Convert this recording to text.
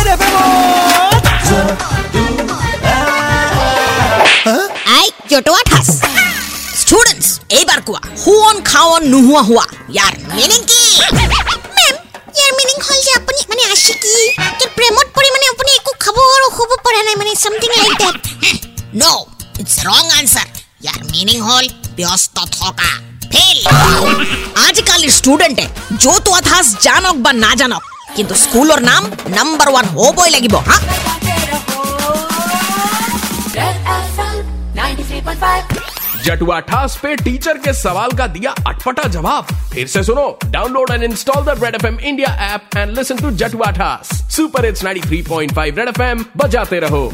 red FM I জটোয়া ঠাস students এইবাৰ কোৱা হুৱন খাৱন নোহোৱা হোৱা ইয়াৰ মিনিং কি মেম ইয়াৰ মিনিং হ'ল যে আপুনি মানে আশিকি যে প্ৰেমত পৰি মানে আপুনি একো খাব আৰু শুব পৰা নাই মানে something like that no it's wrong answer year meaning হ'ল ব্যস্ত থকা ফেল আজিকালিৰ ষ্টুডেণ্টে য'ত ৱাথাছ জানক বা নাজানক কিন্তু স্কুলৰ নাম নাম্বাৰ ওৱান হ'বই লাগিব হা Red FM 93.5 जटुआ ठास पे टीचर के सवाल का दिया अटपटा जवाब फिर से सुनो download and install the Red F M India app and listen to जटुआ ठास super it's 93.5 Red F M बजाते रहो